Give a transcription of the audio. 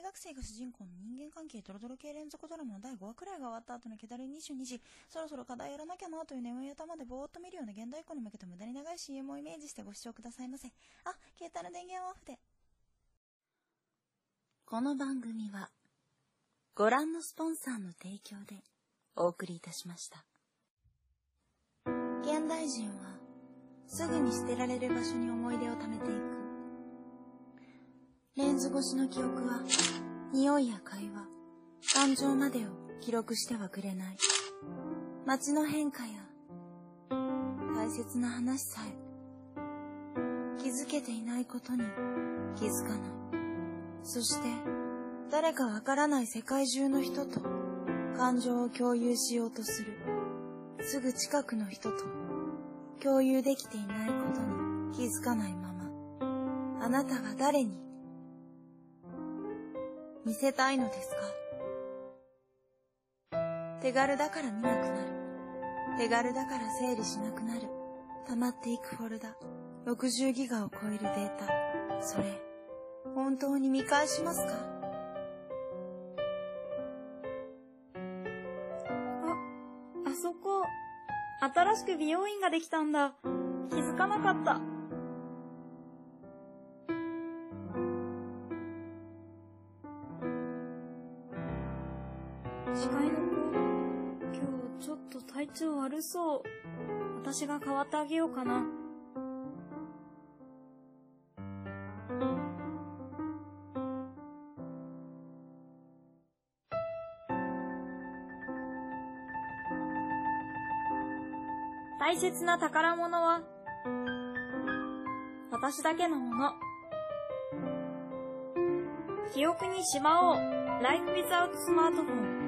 大学生が主人公の人間関係ドロドロ系連続ドラマの第5話くらいが終わった後の気だるい22時、そろそろ課題やらなきゃなという眠い頭でぼーっと見るような現代子に向けて無駄に長い CM をイメージしてご視聴くださいませ。あ、携帯の電源はオフで。この番組は、ご覧のスポンサーの提供でお送りいたしました。現代人は、すぐに捨てられる場所に思い出を貯めていく。レンズ越しの記憶は、匂いや会話、感情までを記録してはくれない。街の変化や、大切な話さえ、気づけていないことに気づかない。そして、誰かわからない世界中の人と感情を共有しようとする。すぐ近くの人と共有できていないことに気づかないまま、あなたは誰に見せたいのですか？手軽だから見なくなる。手軽だから整理しなくなる。溜まっていくフォルダ。60ギガを超えるデータ。それ、本当に見返しますか？あ、あそこ、新しく美容院ができたんだ。気づかなかった。司会の子、今日ちょっと体調悪そう。私が代わってあげようかな。大切な宝物は、私だけのもの。記憶にしまおう。Life without smartphone